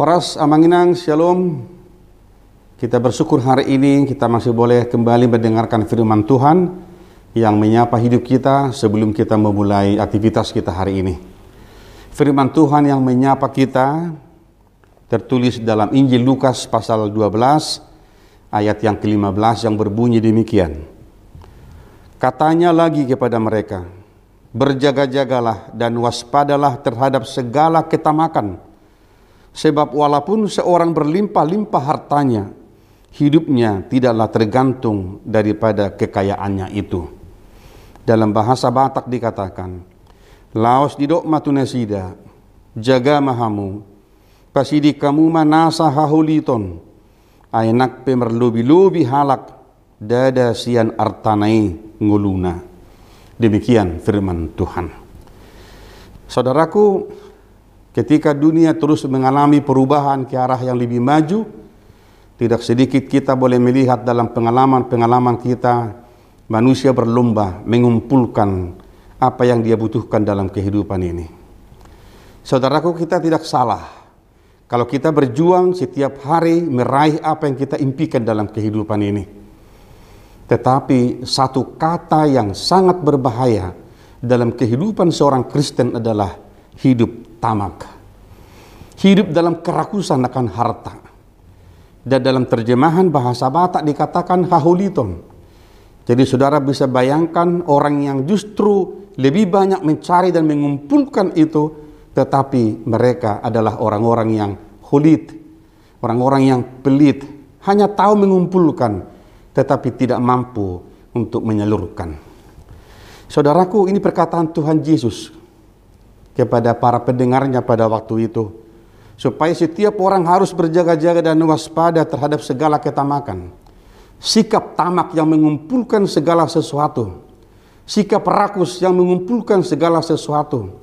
Horas Amanginang, Shalom. Kita bersyukur hari ini kita masih boleh kembali mendengarkan firman Tuhan yang menyapa hidup kita sebelum kita memulai aktivitas kita hari ini. Firman Tuhan yang menyapa kita tertulis dalam Injil Lukas pasal 12 ayat yang ke-15 yang berbunyi demikian. Katanya lagi kepada mereka, berjaga-jagalah dan waspadalah terhadap segala ketamakan. Sebab walaupun seorang berlimpah-limpah hartanya, hidupnya tidaklah tergantung daripada kekayaannya itu. Dalam bahasa Batak dikatakan, Laos didok matunesida, jaga mahamu, pasidi kamu manasa hahuliton, ainak pemerlubi-lubi halak, dada sian artanai nguluna. Demikian firman Tuhan. Saudaraku, ketika dunia terus mengalami perubahan ke arah yang lebih maju, tidak sedikit kita boleh melihat dalam pengalaman-pengalaman kita manusia berlomba mengumpulkan apa yang dia butuhkan dalam kehidupan ini. Saudaraku, kita tidak salah kalau kita berjuang setiap hari meraih apa yang kita impikan dalam kehidupan ini. Tetapi satu kata yang sangat berbahaya dalam kehidupan seorang Kristen adalah hidup tamak. Hidup dalam kerakusan akan harta. Dan dalam terjemahan bahasa Batak dikatakan hahuliton. Jadi saudara bisa bayangkan orang yang justru lebih banyak mencari dan mengumpulkan itu, tetapi mereka adalah orang-orang yang hulit, orang-orang yang pelit, hanya tahu mengumpulkan, tetapi tidak mampu untuk menyalurkan. Saudaraku, ini perkataan Tuhan Yesus kepada para pendengarnya pada waktu itu. Supaya setiap orang harus berjaga-jaga dan waspada terhadap segala ketamakan. Sikap tamak yang mengumpulkan segala sesuatu. Sikap rakus yang mengumpulkan segala sesuatu.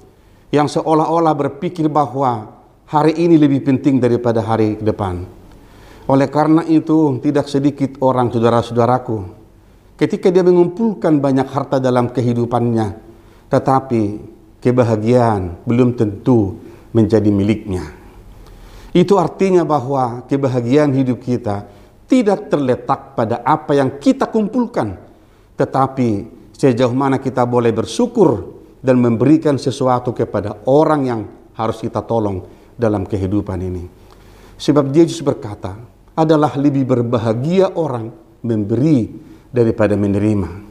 Yang seolah-olah berpikir bahwa hari ini lebih penting daripada hari depan oleh karena itu, tidak sedikit orang saudara-saudaraku, ketika dia mengumpulkan banyak harta dalam kehidupannya, tetapi kebahagiaan belum tentu menjadi miliknya. Itu artinya bahwa kebahagiaan hidup kita tidak terletak pada apa yang kita kumpulkan, tetapi sejauh mana kita boleh bersyukur dan memberikan sesuatu kepada orang yang harus kita tolong dalam kehidupan ini. Sebab Yesus berkata, adalah lebih berbahagia orang memberi daripada menerima.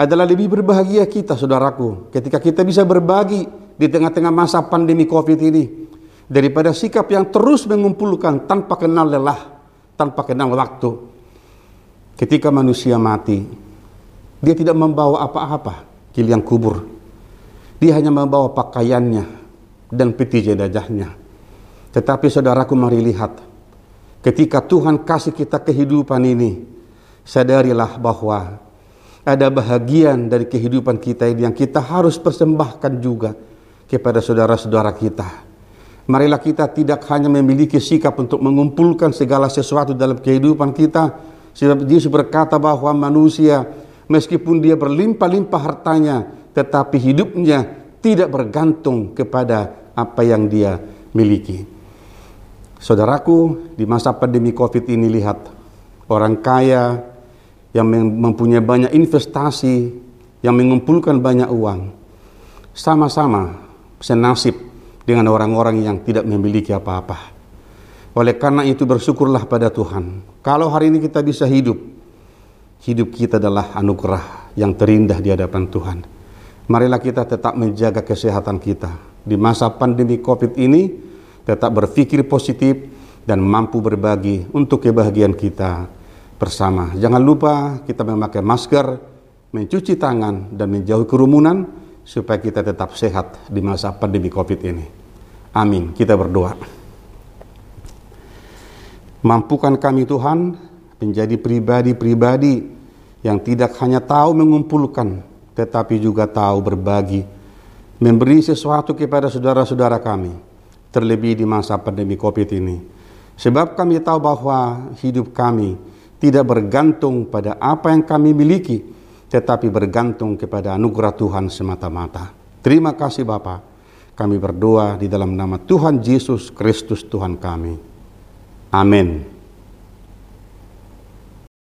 Adalah lebih berbahagia kita, saudaraku, ketika kita bisa berbagi di tengah-tengah masa pandemi COVID ini, daripada sikap yang terus mengumpulkan tanpa kenal lelah, tanpa kenal waktu. Ketika manusia mati, dia tidak membawa apa-apa ke liang kubur. Dia hanya membawa pakaiannya dan peti jenazahnya. Tetapi saudaraku mari lihat, Ketika Tuhan kasih kita kehidupan ini, sadarilah bahwa ada bahagian dari kehidupan kita ini yang kita harus persembahkan juga kepada saudara-saudara kita. Marilah kita tidak hanya memiliki sikap untuk mengumpulkan segala sesuatu dalam kehidupan kita. Sebab Yesus berkata bahwa manusia meskipun dia berlimpah-limpah hartanya, tetapi hidupnya tidak bergantung kepada apa yang dia miliki. Saudaraku, di masa pandemi COVID ini lihat orang kaya yang mempunyai banyak investasi, yang mengumpulkan banyak uang, sama-sama senasib dengan orang-orang yang tidak memiliki apa-apa. Oleh karena itu bersyukurlah pada Tuhan. Kalau hari ini kita bisa hidup, hidup kita adalah anugerah yang terindah di hadapan Tuhan. Marilah kita tetap menjaga kesehatan kita. Di masa pandemi COVID ini, tetap berpikir positif dan mampu berbagi untuk kebahagiaan kita bersama. Jangan lupa kita memakai masker, mencuci tangan dan menjauhi kerumunan supaya kita tetap sehat di masa pandemi Covid ini. Amin. Kita berdoa. Mampukan kami Tuhan menjadi pribadi-pribadi yang tidak hanya tahu mengumpulkan tetapi juga tahu berbagi, memberi sesuatu kepada saudara-saudara kami terlebih di masa pandemi COVID ini. Sebab kami tahu bahwa hidup kami tidak bergantung pada apa yang kami miliki, tetapi bergantung kepada anugerah Tuhan semata-mata. Terima kasih Bapak. Kami berdoa di dalam nama Tuhan Yesus Kristus Tuhan kami. Amin.